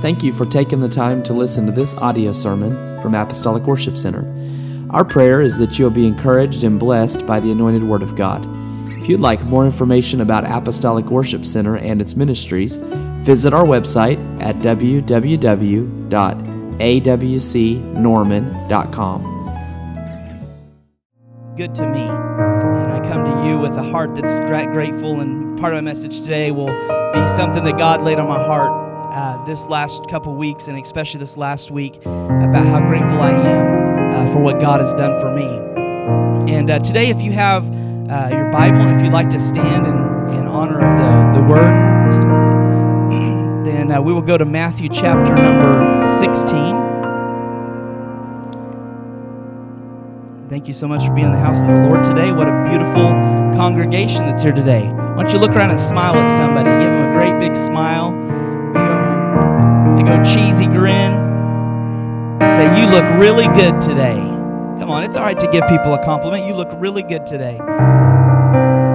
Thank you for taking the time to listen to this audio sermon from Apostolic Worship Center. Our prayer is that you'll be encouraged and blessed by the anointed Word of God. If you'd like more information about Apostolic Worship Center and its ministries, visit our website at www.awcnorman.com. Good to me. And I come to you with a heart that's grateful, and part of my message today will be something that God laid on my heart uh, this last couple weeks, and especially this last week, about how grateful I am uh, for what God has done for me. And uh, today, if you have uh, your Bible and if you'd like to stand in, in honor of the, the Word, then uh, we will go to Matthew chapter number 16. Thank you so much for being in the house of the Lord today. What a beautiful congregation that's here today. Why don't you look around and smile at somebody? Give them a great big smile go cheesy grin and say, You look really good today. Come on, it's all right to give people a compliment. You look really good today.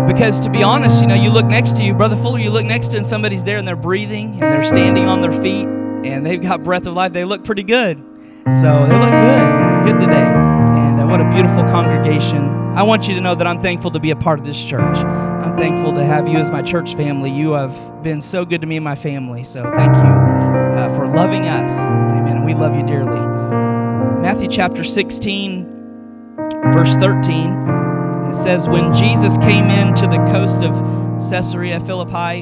Because to be honest, you know, you look next to you, Brother Fuller, you look next to and somebody's there and they're breathing and they're standing on their feet and they've got breath of life. They look pretty good. So they look good. Good today. And uh, what a beautiful congregation. I want you to know that I'm thankful to be a part of this church. I'm thankful to have you as my church family. You have been so good to me and my family. So thank you uh, for loving us. Amen. And we love you dearly. Matthew chapter 16, verse 13, it says, When Jesus came in to the coast of Caesarea Philippi,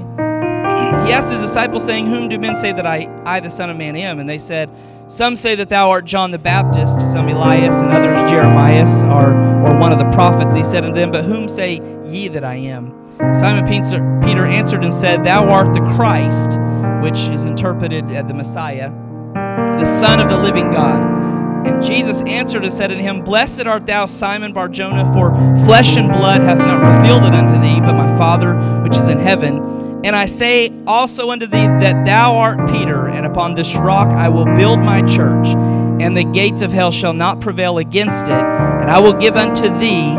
he asked his disciples, saying, Whom do men say that I, I, the Son of Man, am? And they said, Some say that thou art John the Baptist, some Elias, and others Jeremiah, or, or one of the prophets. He said unto them, But whom say ye that I am? Simon Peter answered and said, Thou art the Christ which is interpreted as the Messiah, the Son of the living God. And Jesus answered and said unto him, Blessed art thou, Simon Barjona, for flesh and blood hath not revealed it unto thee, but my Father which is in heaven. And I say also unto thee that thou art Peter, and upon this rock I will build my church, and the gates of hell shall not prevail against it. And I will give unto thee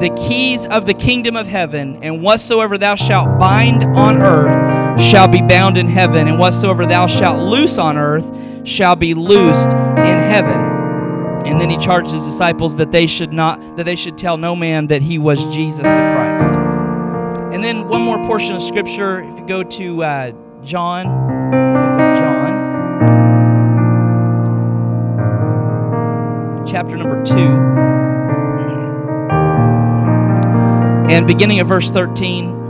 the keys of the kingdom of heaven, and whatsoever thou shalt bind on earth shall be bound in heaven, and whatsoever thou shalt loose on earth shall be loosed in heaven. And then he charged his disciples that they should not that they should tell no man that he was Jesus the Christ. And then one more portion of scripture, if you go to uh, John, book of John, chapter number two. And beginning at verse 13,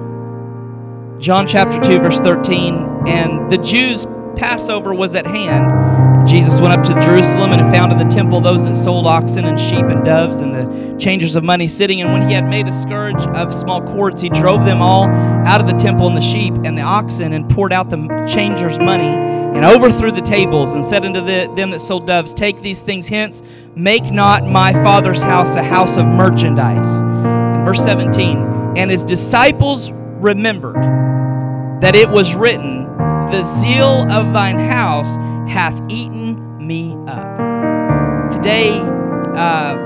John chapter 2, verse 13, and the Jews' Passover was at hand. Jesus went up to Jerusalem and found in the temple those that sold oxen and sheep and doves and the changers of money sitting. And when he had made a scourge of small cords, he drove them all out of the temple and the sheep and the oxen and poured out the changers' money and overthrew the tables and said unto the, them that sold doves, Take these things hence, make not my father's house a house of merchandise. And verse 17, and his disciples remembered that it was written, The zeal of thine house hath eaten me up. Today, uh,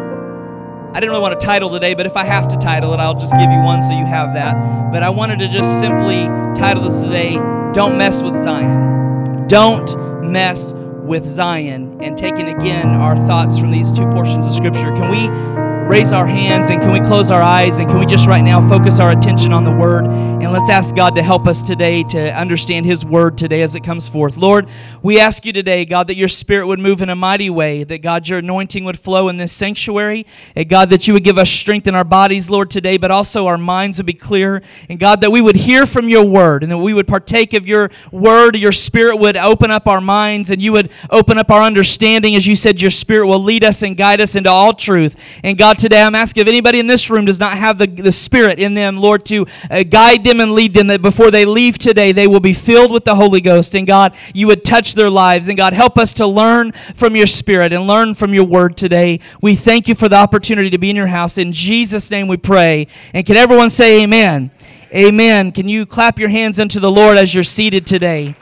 I didn't really want to title today, but if I have to title it, I'll just give you one so you have that. But I wanted to just simply title this today, Don't Mess with Zion. Don't mess with Zion. And taking again our thoughts from these two portions of Scripture, can we raise our hands and can we close our eyes and can we just right now focus our attention on the word and let's ask God to help us today to understand his word today as it comes forth. Lord, we ask you today, God, that your spirit would move in a mighty way, that God, your anointing would flow in this sanctuary, and God, that you would give us strength in our bodies, Lord, today, but also our minds would be clear, and God, that we would hear from your word and that we would partake of your word, your spirit would open up our minds and you would open up our understanding. As you said, your spirit will lead us and guide us into all truth. And God, today I'm asking if anybody in this room does not have the, the Spirit in them, Lord, to uh, guide them and lead them, that before they leave today, they will be filled with the Holy Ghost. And God, you would touch their lives. And God, help us to learn from your Spirit and learn from your word today. We thank you for the opportunity to be in your house. In Jesus' name we pray. And can everyone say amen? Amen. Can you clap your hands unto the Lord as you're seated today?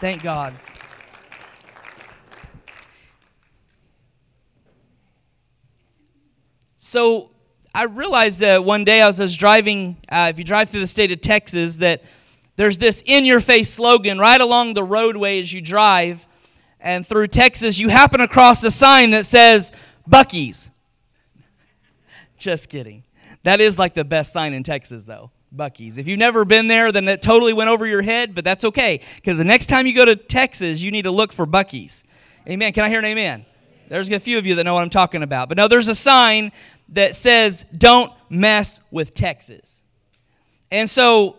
Thank God. So I realized that one day I was, I was driving, uh, if you drive through the state of Texas, that there's this in your face slogan right along the roadway as you drive and through Texas, you happen across a sign that says Buc-ee's. Just kidding. That is like the best sign in Texas, though. Buc-ee's. If you've never been there, then it totally went over your head, but that's okay. Because the next time you go to Texas, you need to look for Buc-ee's. Amen. Can I hear an amen? There's a few of you that know what I'm talking about. But no, there's a sign that says, don't mess with Texas. And so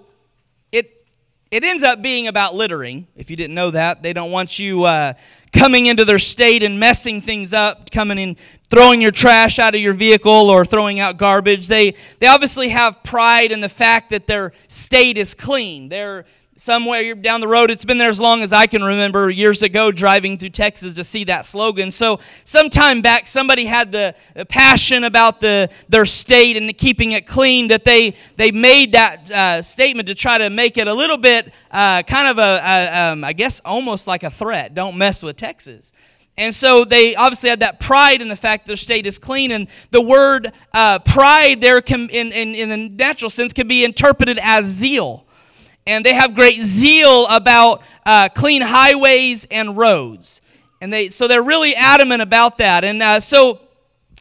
it, it ends up being about littering. If you didn't know that, they don't want you uh, coming into their state and messing things up, coming in, throwing your trash out of your vehicle or throwing out garbage. They, they obviously have pride in the fact that their state is clean. They're, somewhere down the road. It's been there as long as I can remember years ago driving through Texas to see that slogan. So, sometime back, somebody had the, the passion about the, their state and keeping it clean that they, they made that uh, statement to try to make it a little bit uh, kind of a, a um, I guess, almost like a threat. Don't mess with Texas. And so they obviously had that pride in the fact their state is clean. And the word uh, pride there can, in, in, in the natural sense can be interpreted as zeal and they have great zeal about uh, clean highways and roads. And they, so they're really adamant about that. And uh, so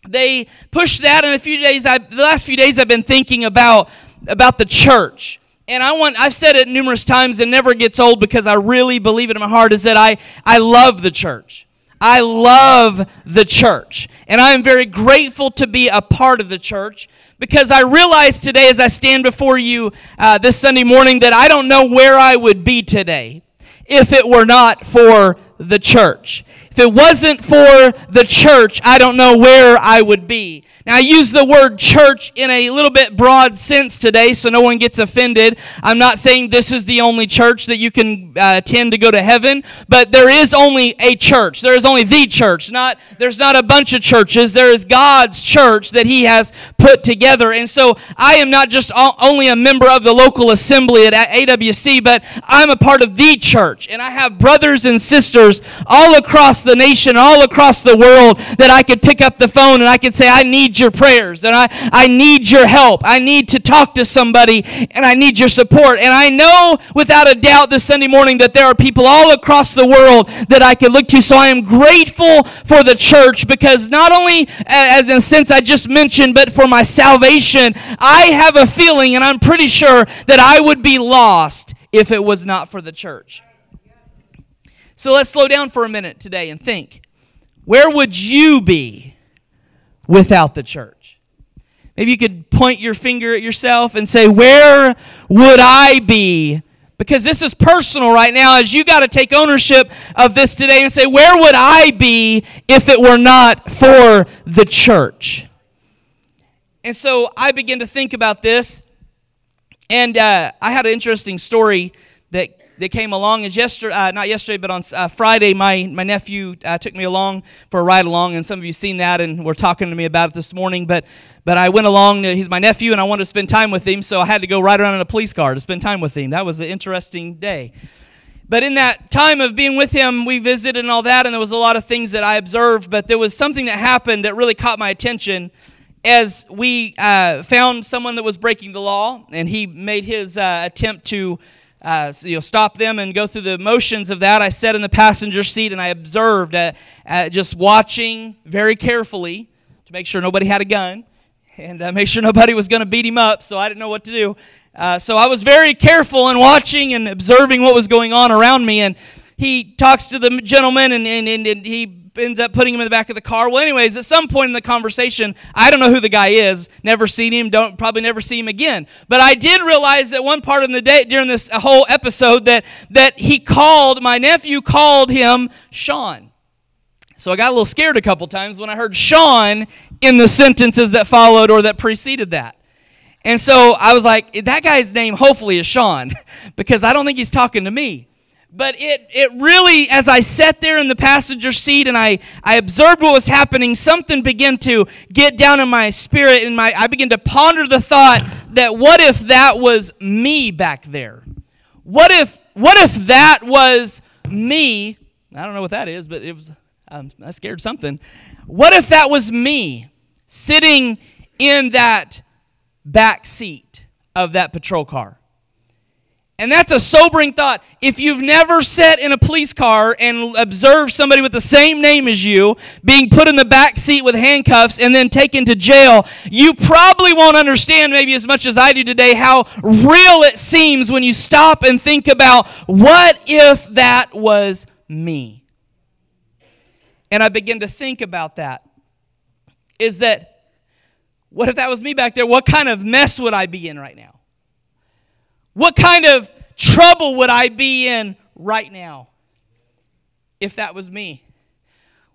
they push that. And a few days, I, the last few days, I've been thinking about about the church. And I want, I've said it numerous times and never gets old because I really believe it in my heart is that I, I love the church. I love the church. And I am very grateful to be a part of the church because I realize today as I stand before you uh, this Sunday morning that I don't know where I would be today if it were not for the church. If it wasn't for the church, I don't know where I would be. Now, I use the word church in a little bit broad sense today so no one gets offended. I'm not saying this is the only church that you can uh, attend to go to heaven, but there is only a church. There is only the church. Not There's not a bunch of churches. There is God's church that He has put together. And so I am not just only a member of the local assembly at AWC, but I'm a part of the church. And I have brothers and sisters all across the nation, all across the world that I could pick up the phone and I could say, I need your prayers and I, I need your help. I need to talk to somebody and I need your support. And I know without a doubt this Sunday morning that there are people all across the world that I can look to. So I am grateful for the church because not only as in a sense I just mentioned, but for my salvation, I have a feeling and I'm pretty sure that I would be lost if it was not for the church. So let's slow down for a minute today and think where would you be without the church? Maybe you could point your finger at yourself and say, Where would I be? Because this is personal right now, as you got to take ownership of this today and say, Where would I be if it were not for the church? And so I began to think about this, and uh, I had an interesting story that came along. And yesterday, uh, not yesterday, but on uh, Friday, my, my nephew uh, took me along for a ride along, and some of you seen that and were talking to me about it this morning. But but I went along. He's my nephew, and I wanted to spend time with him, so I had to go ride around in a police car to spend time with him. That was an interesting day. But in that time of being with him, we visited and all that, and there was a lot of things that I observed. But there was something that happened that really caught my attention as we uh, found someone that was breaking the law, and he made his uh, attempt to uh, so you'll stop them and go through the motions of that. I sat in the passenger seat and I observed, uh, uh, just watching very carefully to make sure nobody had a gun and uh, make sure nobody was going to beat him up. So I didn't know what to do. Uh, so I was very careful in watching and observing what was going on around me. And he talks to the gentleman and, and, and, and he ends up putting him in the back of the car. Well, anyways, at some point in the conversation, I don't know who the guy is. Never seen him. Don't probably never see him again. But I did realize that one part of the day during this whole episode that that he called my nephew called him Sean. So I got a little scared a couple times when I heard Sean in the sentences that followed or that preceded that. And so I was like, that guy's name hopefully is Sean because I don't think he's talking to me. But it, it really, as I sat there in the passenger seat and I, I observed what was happening, something began to get down in my spirit and my, I began to ponder the thought that what if that was me back there? What if, what if that was me? I don't know what that is, but it was, um, I scared something. What if that was me sitting in that back seat of that patrol car? And that's a sobering thought. If you've never sat in a police car and observed somebody with the same name as you being put in the back seat with handcuffs and then taken to jail, you probably won't understand, maybe as much as I do today, how real it seems when you stop and think about what if that was me? And I begin to think about that. Is that, what if that was me back there? What kind of mess would I be in right now? What kind of trouble would I be in right now if that was me?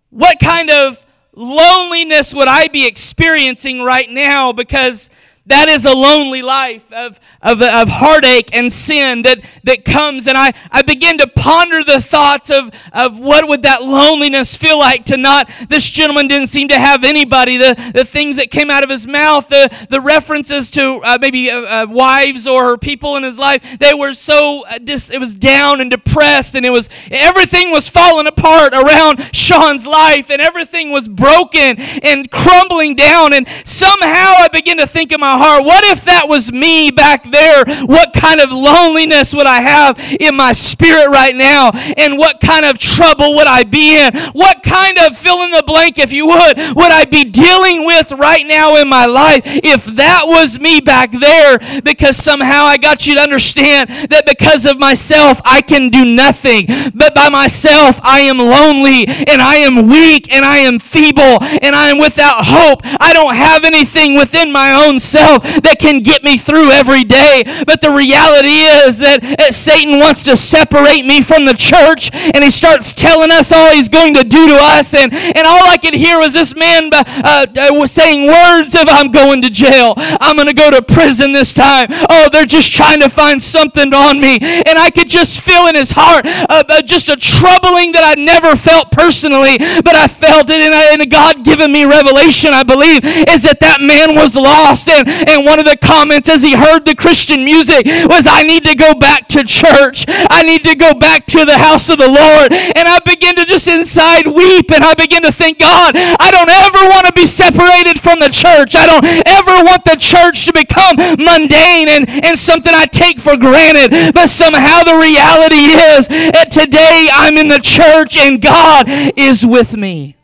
What kind of loneliness would I be experiencing right now because that is a lonely life of, of, of heartache and sin that, that comes. And I, I begin to ponder the thoughts of, of what would that loneliness feel like to not, this gentleman didn't seem to have anybody. The, the things that came out of his mouth, the, the references to uh, maybe uh, uh, wives or people in his life, they were so, uh, dis, it was down and depressed and it was, everything was falling apart around Sean's life and everything was broken and crumbling down. And somehow I begin to think of my heart, what if that was me back there? What kind of loneliness would I have in my spirit right now? And what kind of trouble would I be in? What kind of fill in the blank, if you would, would I be dealing with right now in my life if that was me back there? Because somehow I got you to understand that because of myself, I can do nothing. But by myself, I am lonely and I am weak and I am feeble and I am without hope. I don't have anything within my own self that can get me through every day. But the reality is that, that Satan wants to separate me from the church and he starts telling us all he's going to do to us. And, and all I could hear was this man uh, uh, was saying words of, I'm going to jail. I'm going to go to prison this time. Oh, they're just trying to find something on me. And I could just feel in his heart uh, uh just a troubling that I never felt personally, but I felt it. And, and God given me revelation, I believe, is that that man was lost. And, and one of the comments as he heard the Christian music was, I need to go back to church. I need to go back to the house of the Lord. And I begin to just inside weep and I begin to think, God, I don't ever want to be separated from the church. I don't ever want the church to become mundane and, and something I take for granted. But somehow the reality is that today I'm in the church and God is with me.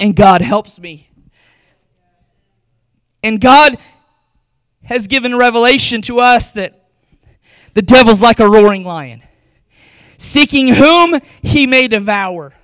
And God helps me. And God has given revelation to us that the devil's like a roaring lion, seeking whom he may devour.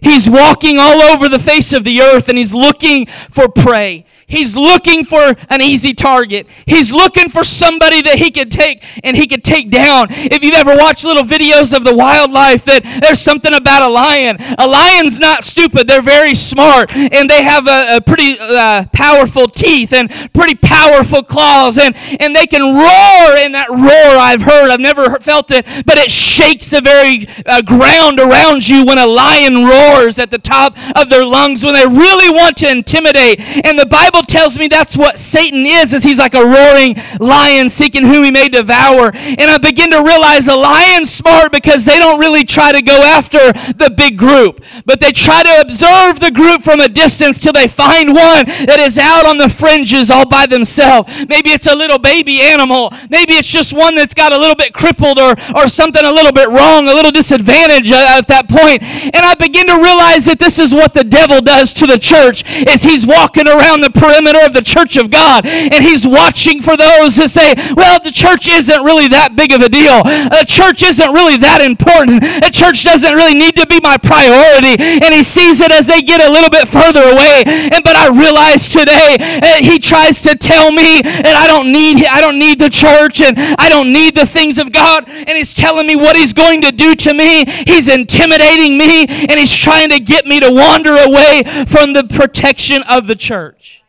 He's walking all over the face of the earth and he's looking for prey. He's looking for an easy target. He's looking for somebody that he could take and he could take down. If you've ever watched little videos of the wildlife, that there's something about a lion. A lion's not stupid. They're very smart and they have a, a pretty uh, powerful teeth and pretty powerful claws and, and they can roar. And that roar I've heard, I've never felt it, but it shakes the very uh, ground around you when a lion roars at the top of their lungs when they really want to intimidate. And the Bible Tells me that's what Satan is, is he's like a roaring lion seeking whom he may devour. And I begin to realize a lion's smart because they don't really try to go after the big group, but they try to observe the group from a distance till they find one that is out on the fringes all by themselves. Maybe it's a little baby animal. Maybe it's just one that's got a little bit crippled or, or something a little bit wrong, a little disadvantage uh, at that point. And I begin to realize that this is what the devil does to the church is he's walking around the perimeter of the church of God. And he's watching for those that say, well, the church isn't really that big of a deal. The church isn't really that important. The church doesn't really need to be my priority. And he sees it as they get a little bit further away. And but I realize today uh, he tries to tell me that I don't need I don't need the church and I don't need the things of God. And he's telling me what he's going to do to me. He's intimidating me and he's trying to get me to wander away from the protection of the church.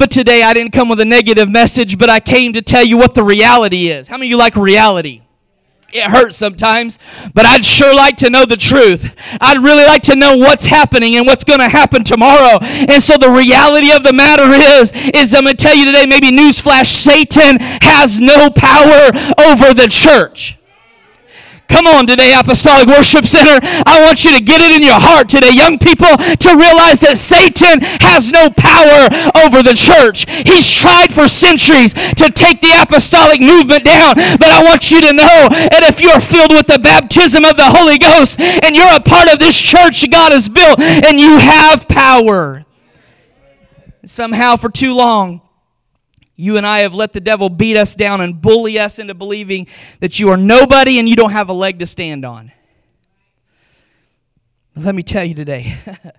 But today I didn't come with a negative message, but I came to tell you what the reality is. How many of you like reality? It hurts sometimes, but I'd sure like to know the truth. I'd really like to know what's happening and what's going to happen tomorrow. And so the reality of the matter is, is I'm going to tell you today, maybe newsflash, Satan has no power over the church. Come on today, Apostolic Worship Center. I want you to get it in your heart today, young people, to realize that Satan has no power over the church. He's tried for centuries to take the apostolic movement down, but I want you to know that if you're filled with the baptism of the Holy Ghost and you're a part of this church God has built and you have power, somehow for too long, you and I have let the devil beat us down and bully us into believing that you are nobody and you don't have a leg to stand on. Let me tell you today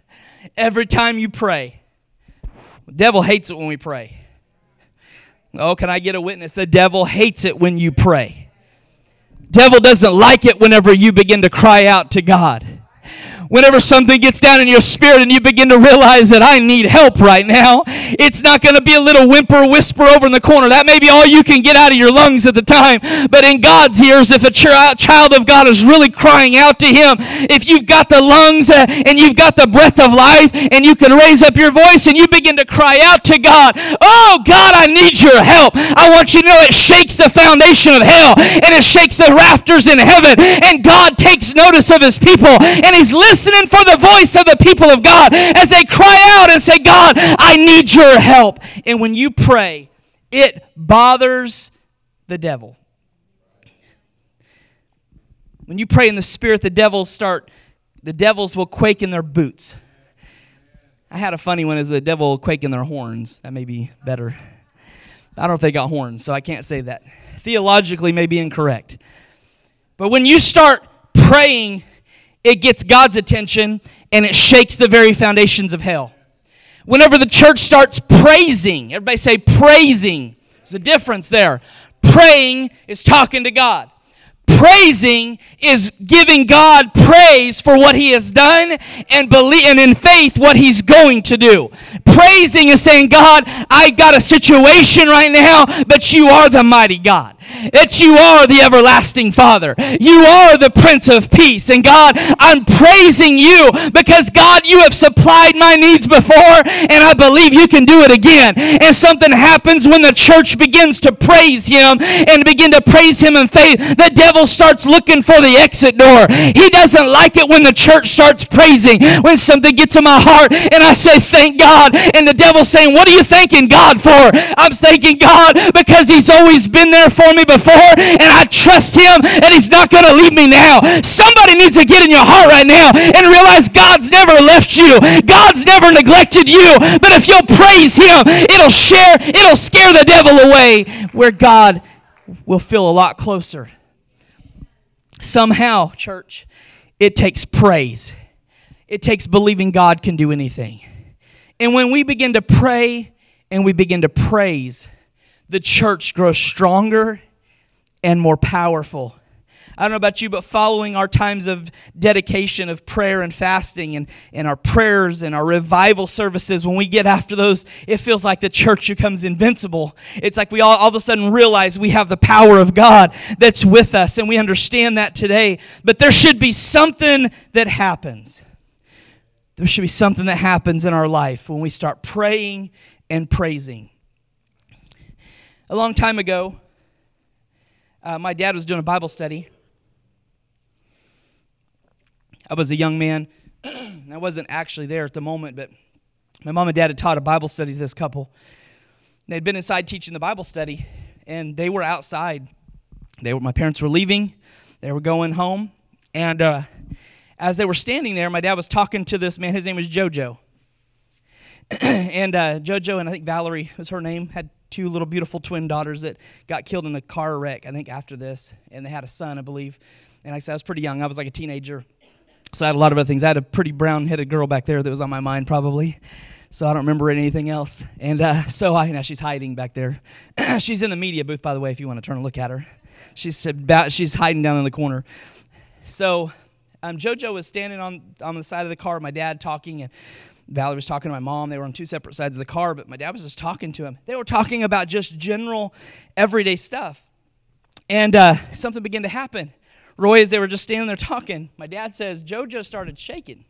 every time you pray, the devil hates it when we pray. Oh, can I get a witness? The devil hates it when you pray. Devil doesn't like it whenever you begin to cry out to God whenever something gets down in your spirit and you begin to realize that I need help right now, it's not going to be a little whimper whisper over in the corner. That may be all you can get out of your lungs at the time. But in God's ears, if a child of God is really crying out to Him, if you've got the lungs uh, and you've got the breath of life and you can raise up your voice and you begin to cry out to God, Oh God, I need your help. I want you to know it shakes the foundation of hell and it shakes the rafters in heaven. And God takes notice of His people and He's listening listening for the voice of the people of God as they cry out and say, God, I need your help. And when you pray, it bothers the devil. When you pray in the spirit, the devils start, the devils will quake in their boots. I had a funny one as the devil will quake in their horns. That may be better. I don't know if they got horns, so I can't say that. Theologically, may be incorrect. But when you start praying it gets God's attention and it shakes the very foundations of hell. Whenever the church starts praising, everybody say praising. There's a difference there. Praying is talking to God. Praising is giving God praise for what He has done and believe and in faith what He's going to do. Praising is saying, God, I got a situation right now, but you are the mighty God that you are the everlasting Father. You are the Prince of Peace. And God, I'm praising you because God, you have supplied my needs before and I believe you can do it again. And something happens when the church begins to praise him and begin to praise him in faith. The devil starts looking for the exit door. He doesn't like it when the church starts praising, when something gets in my heart and I say, thank God. And the devil's saying, what are you thanking God for? I'm thanking God because he's always been there for me me before, and I trust Him, and He's not going to leave me now. Somebody needs to get in your heart right now and realize God's never left you, God's never neglected you. But if you'll praise Him, it'll share, it'll scare the devil away, where God will feel a lot closer. Somehow, church, it takes praise. It takes believing God can do anything. And when we begin to pray and we begin to praise, the church grows stronger and more powerful. I don't know about you, but following our times of dedication of prayer and fasting and, and our prayers and our revival services, when we get after those, it feels like the church becomes invincible. It's like we all, all of a sudden realize we have the power of God that's with us, and we understand that today. But there should be something that happens. There should be something that happens in our life when we start praying and praising. A long time ago, uh, my dad was doing a Bible study. I was a young man. I wasn't actually there at the moment, but my mom and dad had taught a Bible study to this couple. They'd been inside teaching the Bible study, and they were outside. They were, my parents were leaving. They were going home, and uh, as they were standing there, my dad was talking to this man. His name was JoJo, and uh, JoJo and I think Valerie was her name had two little beautiful twin daughters that got killed in a car wreck, I think, after this. And they had a son, I believe. And like I said, I was pretty young. I was like a teenager. So I had a lot of other things. I had a pretty brown headed girl back there that was on my mind, probably. So I don't remember anything else. And uh, so I, now she's hiding back there. she's in the media booth, by the way, if you want to turn and look at her. She's, about, she's hiding down in the corner. So um, JoJo was standing on, on the side of the car, my dad talking, and Valerie was talking to my mom. They were on two separate sides of the car, but my dad was just talking to him. They were talking about just general, everyday stuff. And uh, something began to happen. Roy, as they were just standing there talking, my dad says, JoJo started shaking.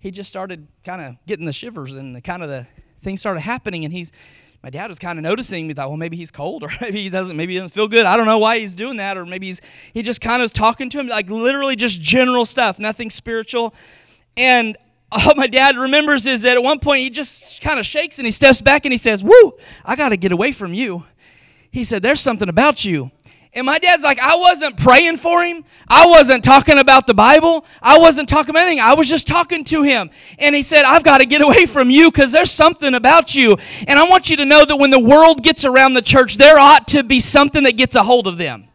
He just started kind of getting the shivers and kind of the things started happening, and he's my dad was kind of noticing me thought well maybe he's cold or maybe he doesn't maybe he doesn't feel good i don't know why he's doing that or maybe he's he just kind of was talking to him like literally just general stuff nothing spiritual and all my dad remembers is that at one point he just kind of shakes and he steps back and he says woo i got to get away from you he said there's something about you and my dad's like, I wasn't praying for him. I wasn't talking about the Bible. I wasn't talking about anything. I was just talking to him. And he said, I've got to get away from you because there's something about you. And I want you to know that when the world gets around the church, there ought to be something that gets a hold of them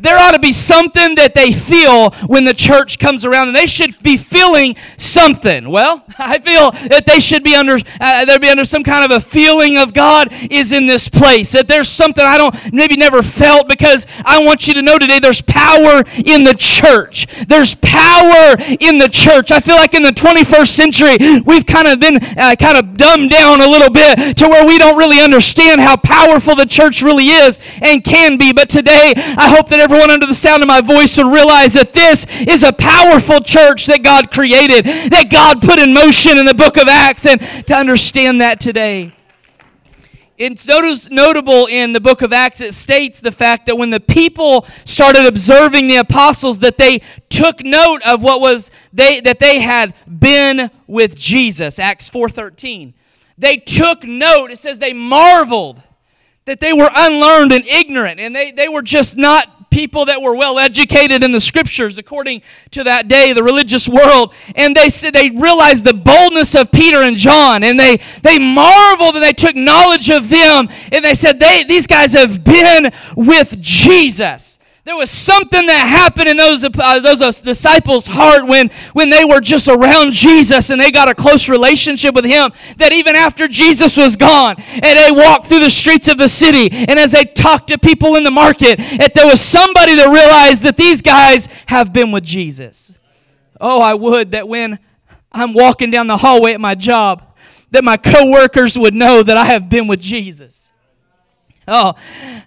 there ought to be something that they feel when the church comes around, and they should be feeling something. Well, I feel that they should be under uh, there be under some kind of a feeling of God is in this place. That there's something I don't maybe never felt because I want you to know today there's power in the church. There's power in the church. I feel like in the 21st century we've kind of been uh, kind of dumbed down a little bit to where we don't really understand how powerful the church really is and can be. But today I hope that everyone under the sound of my voice would realize that this is a powerful church that God created, that God put in motion in the book of Acts, and to understand that today. It's notable in the book of Acts, it states the fact that when the people started observing the apostles, that they took note of what was they that they had been with Jesus. Acts 4:13. They took note, it says they marveled that they were unlearned and ignorant, and they, they were just not people that were well educated in the scriptures according to that day the religious world. And they said they realized the boldness of peter and john. And they they marveled and they took knowledge of them. And they said they these guys have been with jesus there was something that happened in those, uh, those uh, disciples' heart when, when they were just around Jesus and they got a close relationship with Him that even after Jesus was gone and they walked through the streets of the city and as they talked to people in the market, that there was somebody that realized that these guys have been with Jesus. Oh, I would that when I'm walking down the hallway at my job, that my coworkers would know that I have been with Jesus. Oh,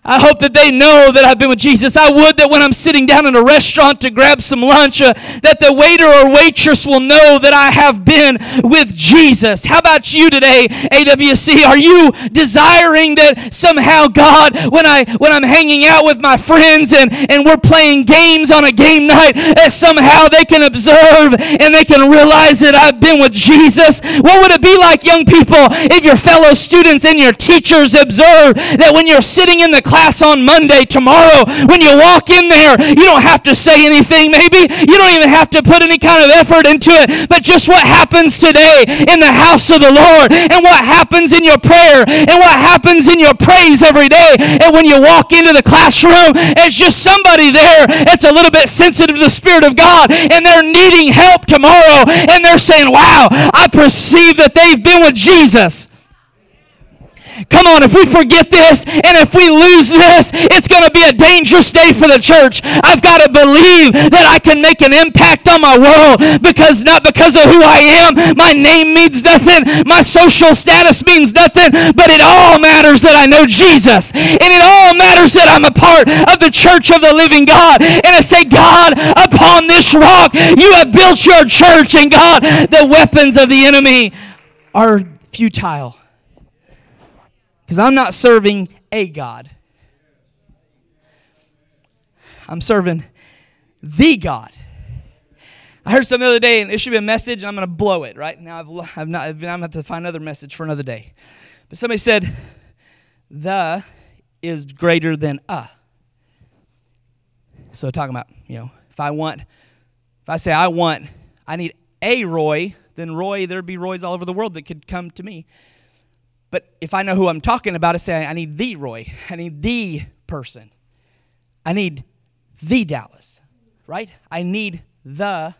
I hope that they know that I've been with Jesus. I would that when I'm sitting down in a restaurant to grab some lunch, uh, that the waiter or waitress will know that I have been with Jesus. How about you today, AWC? Are you desiring that somehow God, when I when I'm hanging out with my friends and, and we're playing games on a game night, that somehow they can observe and they can realize that I've been with Jesus? What would it be like, young people, if your fellow students and your teachers observe that when you're sitting in the class on Monday, tomorrow, when you walk in there, you don't have to say anything, maybe. You don't even have to put any kind of effort into it. But just what happens today in the house of the Lord, and what happens in your prayer, and what happens in your praise every day. And when you walk into the classroom, it's just somebody there that's a little bit sensitive to the Spirit of God, and they're needing help tomorrow, and they're saying, Wow, I perceive that they've been with Jesus. Come on, if we forget this and if we lose this, it's going to be a dangerous day for the church. I've got to believe that I can make an impact on my world because not because of who I am. My name means nothing. My social status means nothing. But it all matters that I know Jesus. And it all matters that I'm a part of the church of the living God. And I say, God, upon this rock, you have built your church. And God, the weapons of the enemy are futile. Because I'm not serving a God, I'm serving the God. I heard something the other day, and it should be a message, and I'm going to blow it, right? Now, I've, I've not, I'm going to have to find another message for another day. But somebody said, the is greater than a. So, talking about, you know, if I want, if I say I want, I need a Roy, then Roy, there'd be Roys all over the world that could come to me. But if I know who I'm talking about, I say, I need the Roy. I need the person. I need the Dallas, right? I need the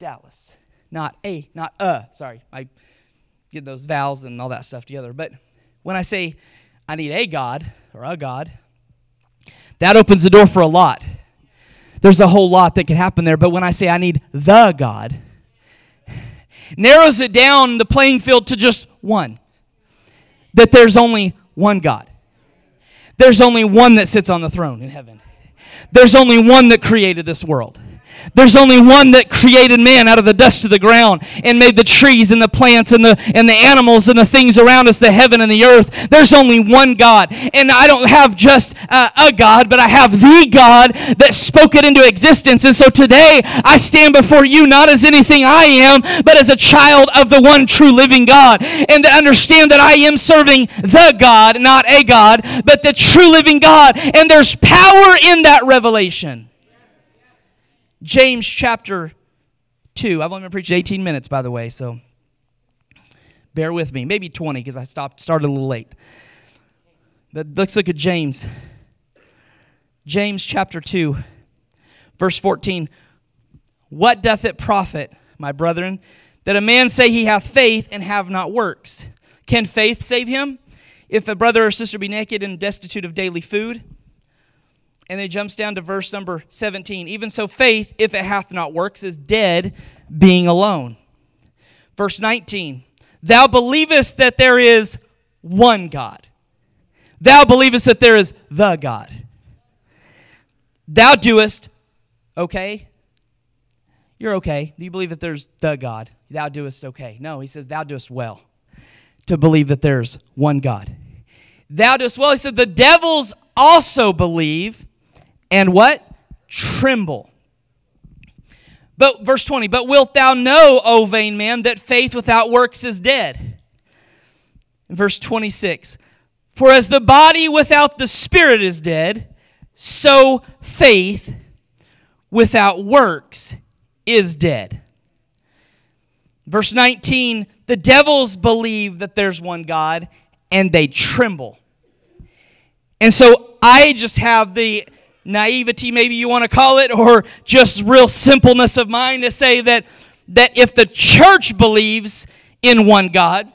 Dallas, not a, not a. Sorry, I get those vowels and all that stuff together. But when I say I need a God or a God, that opens the door for a lot. There's a whole lot that can happen there. But when I say I need the God, narrows it down the playing field to just one that there's only one God. There's only one that sits on the throne in heaven. There's only one that created this world. There's only one that created man out of the dust of the ground and made the trees and the plants and the and the animals and the things around us, the heaven and the earth. There's only one God. And I don't have just uh, a God, but I have the God that spoke it into existence. And so today I stand before you not as anything I am, but as a child of the one true living God. And to understand that I am serving the God, not a God, but the true living God. And there's power in that revelation. James chapter 2. I've only been preaching 18 minutes, by the way, so bear with me. Maybe 20 because I stopped, started a little late. But let's look at James. James chapter 2, verse 14. What doth it profit, my brethren, that a man say he hath faith and have not works? Can faith save him? If a brother or sister be naked and destitute of daily food, and then he jumps down to verse number 17. Even so, faith, if it hath not works, is dead, being alone. Verse 19. Thou believest that there is one God. Thou believest that there is the God. Thou doest, okay? You're okay. Do you believe that there's the God? Thou doest okay. No, he says, Thou doest well to believe that there's one God. Thou doest well. He said, The devils also believe and what? Tremble. But verse 20, but wilt thou know, O vain man, that faith without works is dead? Verse 26, for as the body without the spirit is dead, so faith without works is dead. Verse 19, the devils believe that there's one God and they tremble. And so I just have the naivety, maybe you want to call it, or just real simpleness of mind to say that, that if the church believes in one God,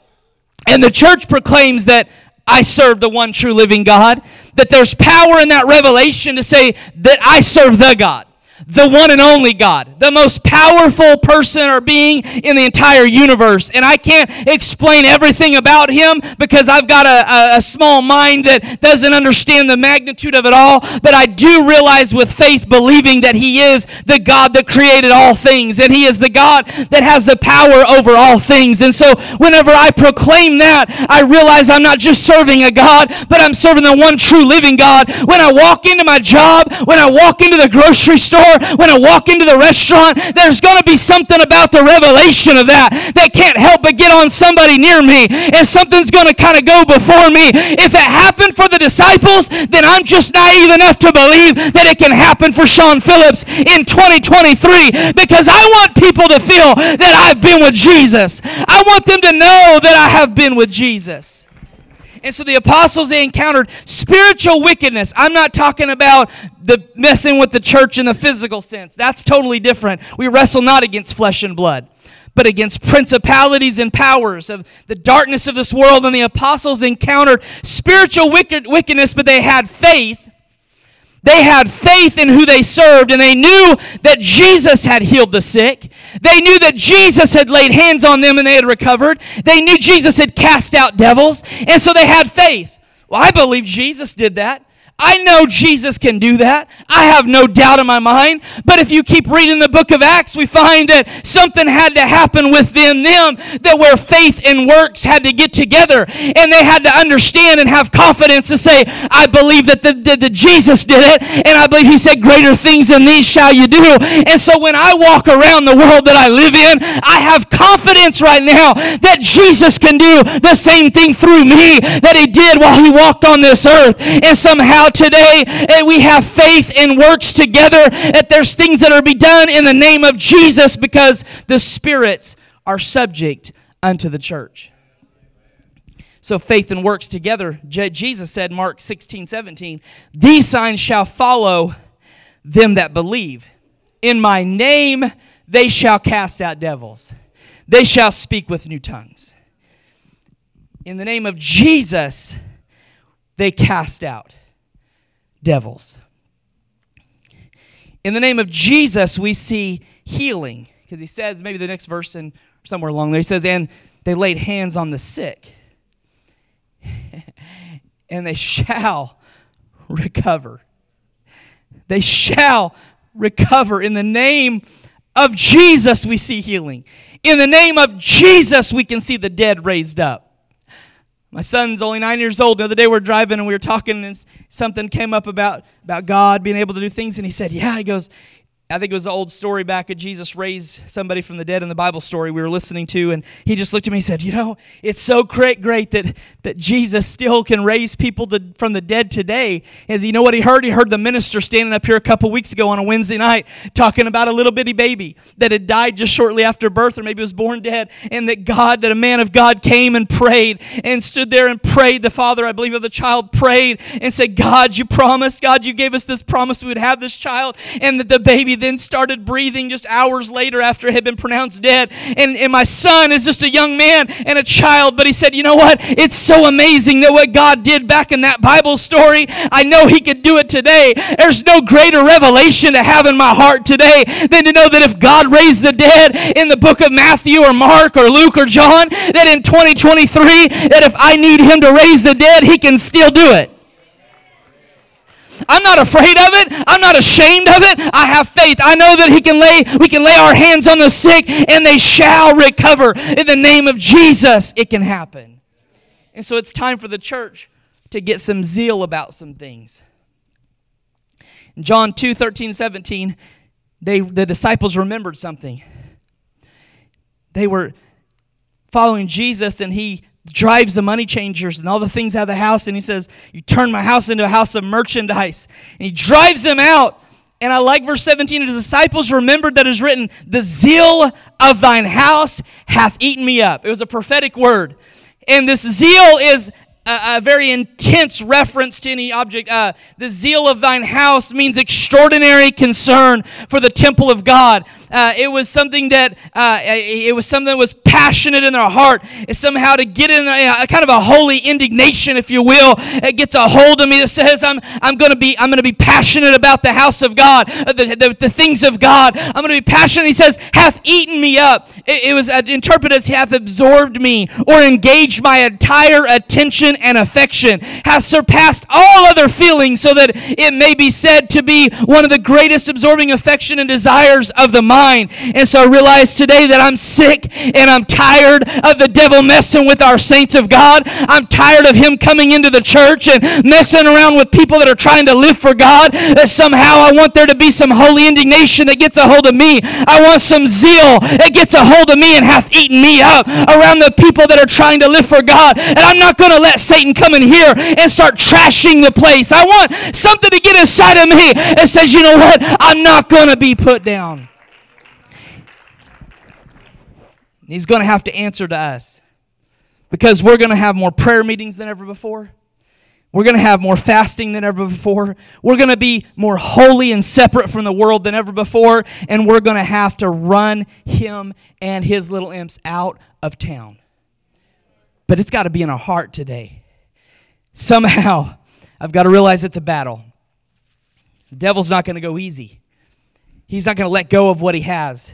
and the church proclaims that I serve the one true living God, that there's power in that revelation to say that I serve the God the one and only God, the most powerful person or being in the entire universe. And I can't explain everything about him because I've got a, a, a, small mind that doesn't understand the magnitude of it all. But I do realize with faith, believing that he is the God that created all things and he is the God that has the power over all things. And so whenever I proclaim that, I realize I'm not just serving a God, but I'm serving the one true living God. When I walk into my job, when I walk into the grocery store, when I walk into the restaurant, there's going to be something about the revelation of that that can't help but get on somebody near me. And something's going to kind of go before me. If it happened for the disciples, then I'm just naive enough to believe that it can happen for Sean Phillips in 2023 because I want people to feel that I've been with Jesus. I want them to know that I have been with Jesus. And so the apostles, they encountered spiritual wickedness. I'm not talking about the messing with the church in the physical sense. That's totally different. We wrestle not against flesh and blood, but against principalities and powers of the darkness of this world. And the apostles encountered spiritual wicked, wickedness, but they had faith they had faith in who they served, and they knew that Jesus had healed the sick. They knew that Jesus had laid hands on them and they had recovered. They knew Jesus had cast out devils, and so they had faith. Well, I believe Jesus did that. I know Jesus can do that. I have no doubt in my mind. But if you keep reading the book of Acts, we find that something had to happen within them that where faith and works had to get together. And they had to understand and have confidence to say, I believe that the, the, the Jesus did it. And I believe he said, greater things than these shall you do. And so when I walk around the world that I live in, I have confidence right now that Jesus can do the same thing through me that he did while he walked on this earth. And somehow today and we have faith and works together, that there's things that are be done in the name of Jesus because the spirits are subject unto the church. So faith and works together. Jesus said, Mark 16, 17, these signs shall follow them that believe. In my name they shall cast out devils. They shall speak with new tongues. In the name of Jesus, they cast out devils. In the name of Jesus, we see healing because he says, maybe the next verse and somewhere along there, he says, and they laid hands on the sick and they shall recover. They shall recover. In the name of Jesus, we see healing. In the name of Jesus, we can see the dead raised up. My son's only nine years old. The other day we are driving and we were talking, and something came up about, about God being able to do things. And he said, Yeah, he goes, I think it was an old story back at Jesus raised somebody from the dead in the Bible story we were listening to, and he just looked at me and said, You know, it's so great, great that, that Jesus still can raise people to, from the dead today. As you know what he heard? He heard the minister standing up here a couple weeks ago on a Wednesday night talking about a little bitty baby that had died just shortly after birth, or maybe was born dead, and that God, that a man of God came and prayed and stood there and prayed. The father, I believe, of the child prayed and said, God, you promised, God, you gave us this promise we would have this child, and that the baby then started breathing just hours later after it had been pronounced dead. And, and my son is just a young man and a child, but he said, You know what? It's so amazing that what God did back in that Bible story, I know He could do it today. There's no greater revelation to have in my heart today than to know that if God raised the dead in the book of Matthew or Mark or Luke or John, that in 2023, that if I need Him to raise the dead, He can still do it. I'm not afraid of it. I'm not ashamed of it. I have faith. I know that he can lay we can lay our hands on the sick and they shall recover. In the name of Jesus, it can happen. And so it's time for the church to get some zeal about some things. In John 2, 13, 17, they the disciples remembered something. They were following Jesus and he drives the money changers and all the things out of the house and he says you turn my house into a house of merchandise. And he drives them out. And i like verse 17 his disciples remembered that is written the zeal of thine house hath eaten me up it was a prophetic word. And this zeal is a, a very intense reference to any object. Uh, the zeal of thine house means extraordinary concern for the temple of God. Uh, it was something that uh, it was something that was passionate in their heart. It's somehow to get in a, a, kind of a holy indignation, if you will. It gets a hold of me that says, "I'm I'm going to be I'm going to be passionate about the house of God, uh, the, the, the things of God. I'm going to be passionate." He says, "Hath eaten me up." It, it was uh, interpreted as "hath absorbed me" or engaged my entire attention and affection, hath surpassed all other feelings, so that it may be said to be one of the greatest absorbing affection and desires of the mind. And so I realize today that I'm sick and I'm tired of the devil messing with our saints of God. I'm tired of him coming into the church and messing around with people that are trying to live for God. That somehow I want there to be some holy indignation that gets a hold of me. I want some zeal that gets a hold of me and hath eaten me up around the people that are trying to live for God. And I'm not going to let Satan come in here and start trashing the place. I want something to get inside of me that says, you know what? I'm not going to be put down. He's going to have to answer to us because we're going to have more prayer meetings than ever before. We're going to have more fasting than ever before. We're going to be more holy and separate from the world than ever before. And we're going to have to run him and his little imps out of town. But it's got to be in our heart today. Somehow, I've got to realize it's a battle. The devil's not going to go easy, he's not going to let go of what he has,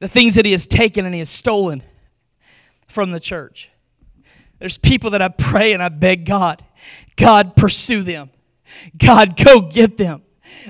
the things that he has taken and he has stolen from the church. There's people that I pray and I beg God, God, pursue them. God, go get them.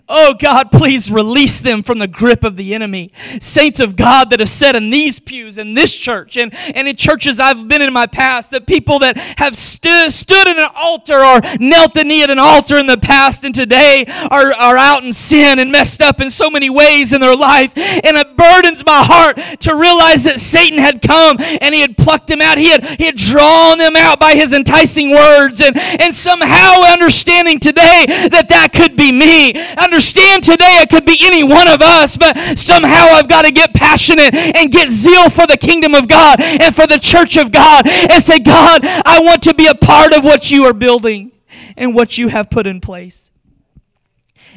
Oh God, please release them from the grip of the enemy. Saints of God that have sat in these pews in this church and, and in churches I've been in my past, the people that have stu- stood at an altar or knelt the knee at an altar in the past and today are, are out in sin and messed up in so many ways in their life. And it burdens my heart to realize that Satan had come and he had plucked them out. He had, he had drawn them out by his enticing words and, and somehow understanding today that that could be me understand today it could be any one of us, but somehow I've got to get passionate and get zeal for the kingdom of God and for the church of God and say, God, I want to be a part of what you are building and what you have put in place.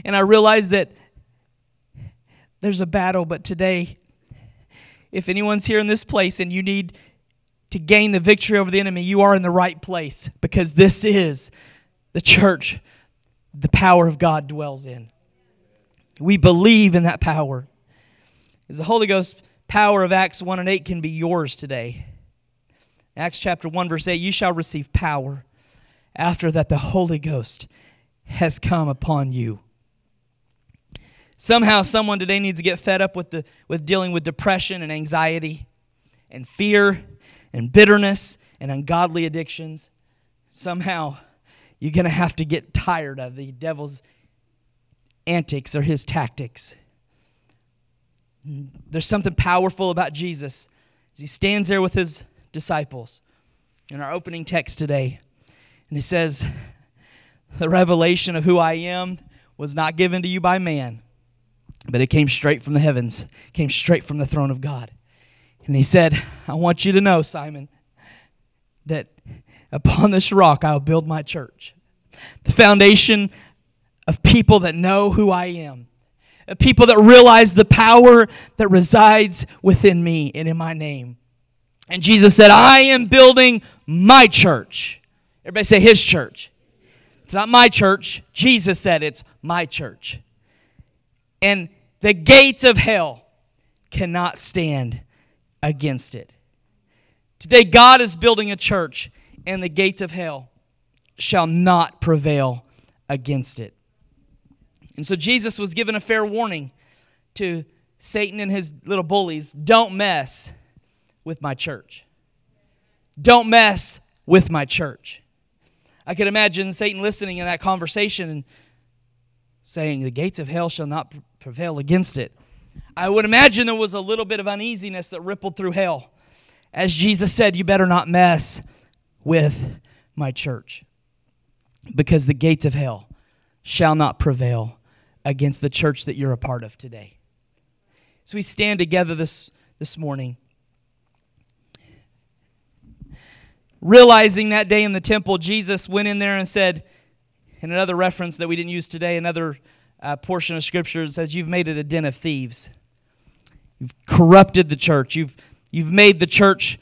And I realize that there's a battle, but today, if anyone's here in this place and you need to gain the victory over the enemy, you are in the right place because this is the church the power of God dwells in. We believe in that power. Is the Holy Ghost power of Acts 1 and 8 can be yours today. Acts chapter 1, verse 8 You shall receive power after that the Holy Ghost has come upon you. Somehow, someone today needs to get fed up with, the, with dealing with depression and anxiety and fear and bitterness and ungodly addictions. Somehow, you're going to have to get tired of the devil's antics or his tactics. There's something powerful about Jesus as he stands there with his disciples in our opening text today. And he says, The revelation of who I am was not given to you by man, but it came straight from the heavens, came straight from the throne of God. And he said, I want you to know, Simon, that upon this rock I'll build my church. The foundation of people that know who I am, of people that realize the power that resides within me and in my name. And Jesus said, I am building my church. Everybody say his church. It's not my church. Jesus said it's my church. And the gates of hell cannot stand against it. Today, God is building a church, and the gates of hell shall not prevail against it. And so Jesus was given a fair warning to Satan and his little bullies don't mess with my church. Don't mess with my church. I could imagine Satan listening in that conversation and saying, The gates of hell shall not prevail against it. I would imagine there was a little bit of uneasiness that rippled through hell. As Jesus said, You better not mess with my church because the gates of hell shall not prevail against the church that you're a part of today. So we stand together this, this morning, realizing that day in the temple, Jesus went in there and said, in another reference that we didn't use today, another uh, portion of scripture says, You've made it a den of thieves. You've corrupted the church. You've, you've made the church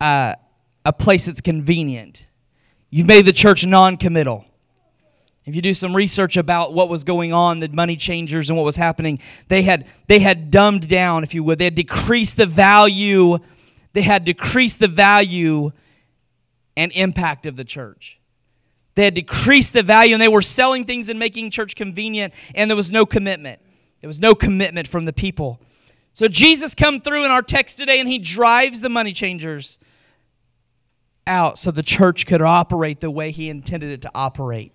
uh, a place that's convenient. You've made the church non committal. If you do some research about what was going on, the money changers and what was happening, they had, they had dumbed down, if you would. They had decreased the value, they had decreased the value and impact of the church. They had decreased the value and they were selling things and making church convenient, and there was no commitment. There was no commitment from the people. So Jesus come through in our text today and he drives the money changers out so the church could operate the way he intended it to operate.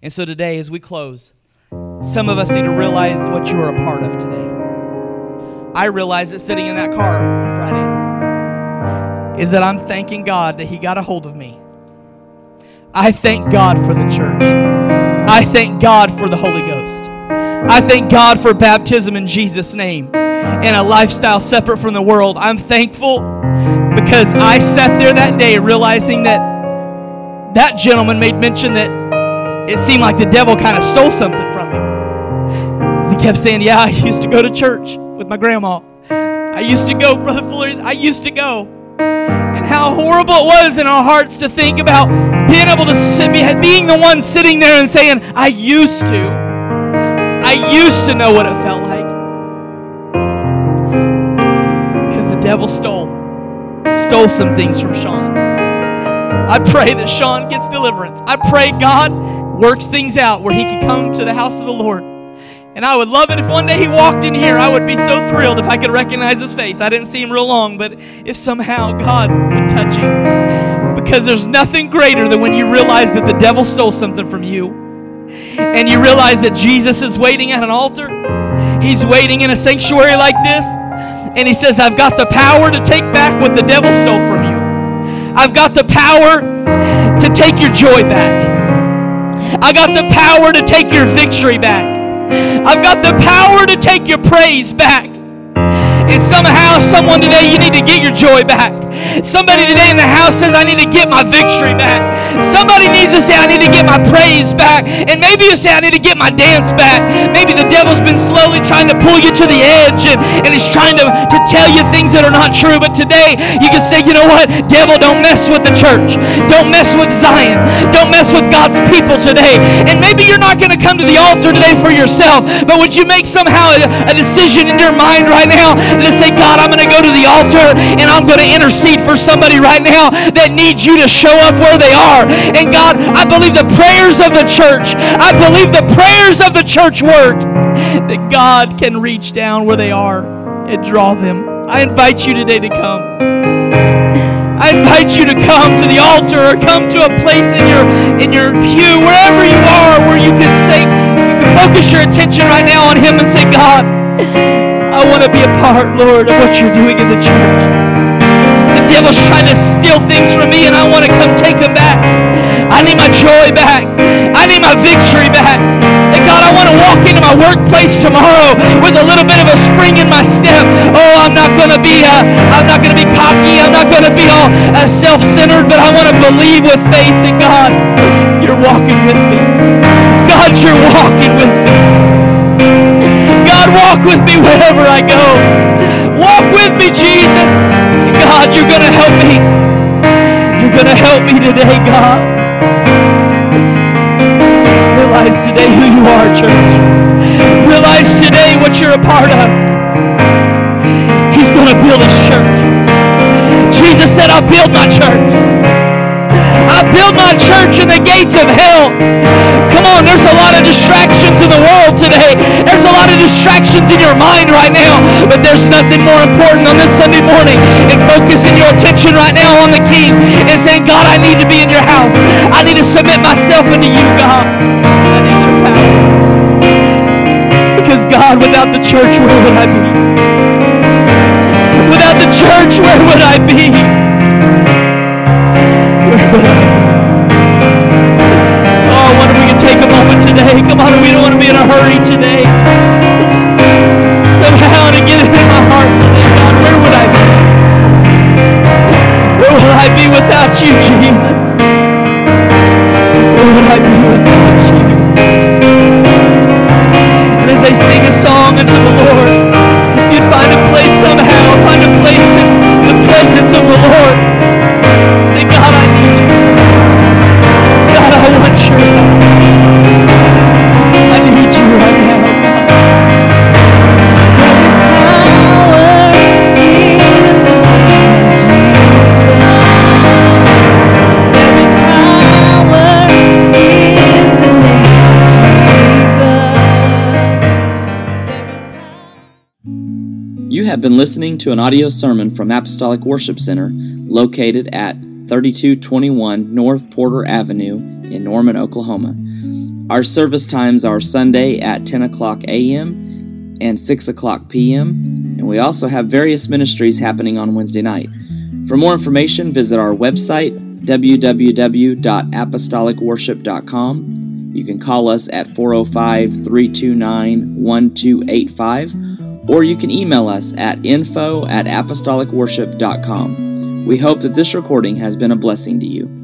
And so today, as we close, some of us need to realize what you are a part of today. I realize that sitting in that car on Friday is that I'm thanking God that He got a hold of me. I thank God for the church. I thank God for the Holy Ghost. I thank God for baptism in Jesus' name and a lifestyle separate from the world. I'm thankful because I sat there that day realizing that that gentleman made mention that it seemed like the devil kind of stole something from him. As he kept saying, Yeah, I used to go to church with my grandma. I used to go, Brother Fuller, I used to go. And how horrible it was in our hearts to think about being able to sit, being the one sitting there and saying, I used to. I used to know what it felt like. Because the devil stole, stole some things from Sean. I pray that Sean gets deliverance. I pray God works things out where he could come to the house of the Lord. And I would love it if one day he walked in here. I would be so thrilled if I could recognize his face. I didn't see him real long, but if somehow God would touch him. Because there's nothing greater than when you realize that the devil stole something from you. And you realize that Jesus is waiting at an altar. He's waiting in a sanctuary like this. And he says, I've got the power to take back what the devil stole from you. I've got the power to take your joy back. I got the power to take your victory back. I've got the power to take your praise back. And somehow, someone today, you need to get your joy back. Somebody today in the house says, I need to get my victory back. Somebody needs to say, I need to get my praise back. And maybe you say, I need to get my dance back. Maybe the devil's been slowly trying to pull you to the edge and, and he's trying to, to tell you things that are not true. But today, you can say, you know what? Devil, don't mess with the church. Don't mess with Zion. Don't mess with God's people today. And maybe you're not going to come to the altar today for yourself, but would you make somehow a, a decision in your mind right now? And to say, God, I'm going to go to the altar and I'm going to intercede for somebody right now that needs you to show up where they are. And God, I believe the prayers of the church, I believe the prayers of the church work, that God can reach down where they are and draw them. I invite you today to come. I invite you to come to the altar or come to a place in your in your pew, wherever you are, where you can say, you can focus your attention right now on Him and say, God, I want to be a part, Lord, of what you're doing in the church. The devil's trying to steal things from me, and I want to come take them back. I need my joy back. I need my victory back. And God, I want to walk into my workplace tomorrow with a little bit of a spring in my step. Oh, I'm not going to be, uh, I'm not going to be cocky. I'm not going to be all uh, self-centered, but I want to believe with faith that God, you're walking with me. God, you're walking walk with me wherever I go. Walk with me, Jesus. God, you're going to help me. You're going to help me today, God. Realize today who you are, church. Realize today what you're a part of. He's going to build his church. Jesus said, I'll build my church. I build my church in the gates of hell. Come on, there's a lot of distractions in the world today. There's a lot of distractions in your mind right now, but there's nothing more important on this Sunday morning than focusing your attention right now on the King and saying, God, I need to be in your house. I need to submit myself into you, God. I need your power. Because God, without the church, where would I be? Without the church, where would I be? oh, take a moment today. Come on, we don't want to be in a hurry today. Somehow to get it in my heart today, God, where would I be? Where would I be without you, Jesus? Where would I be without you? Been listening to an audio sermon from Apostolic Worship Center located at 3221 North Porter Avenue in Norman, Oklahoma. Our service times are Sunday at 10 o'clock a.m. and 6 o'clock p.m., and we also have various ministries happening on Wednesday night. For more information, visit our website www.apostolicworship.com. You can call us at 405 329 1285 or you can email us at info at apostolicworship.com. We hope that this recording has been a blessing to you.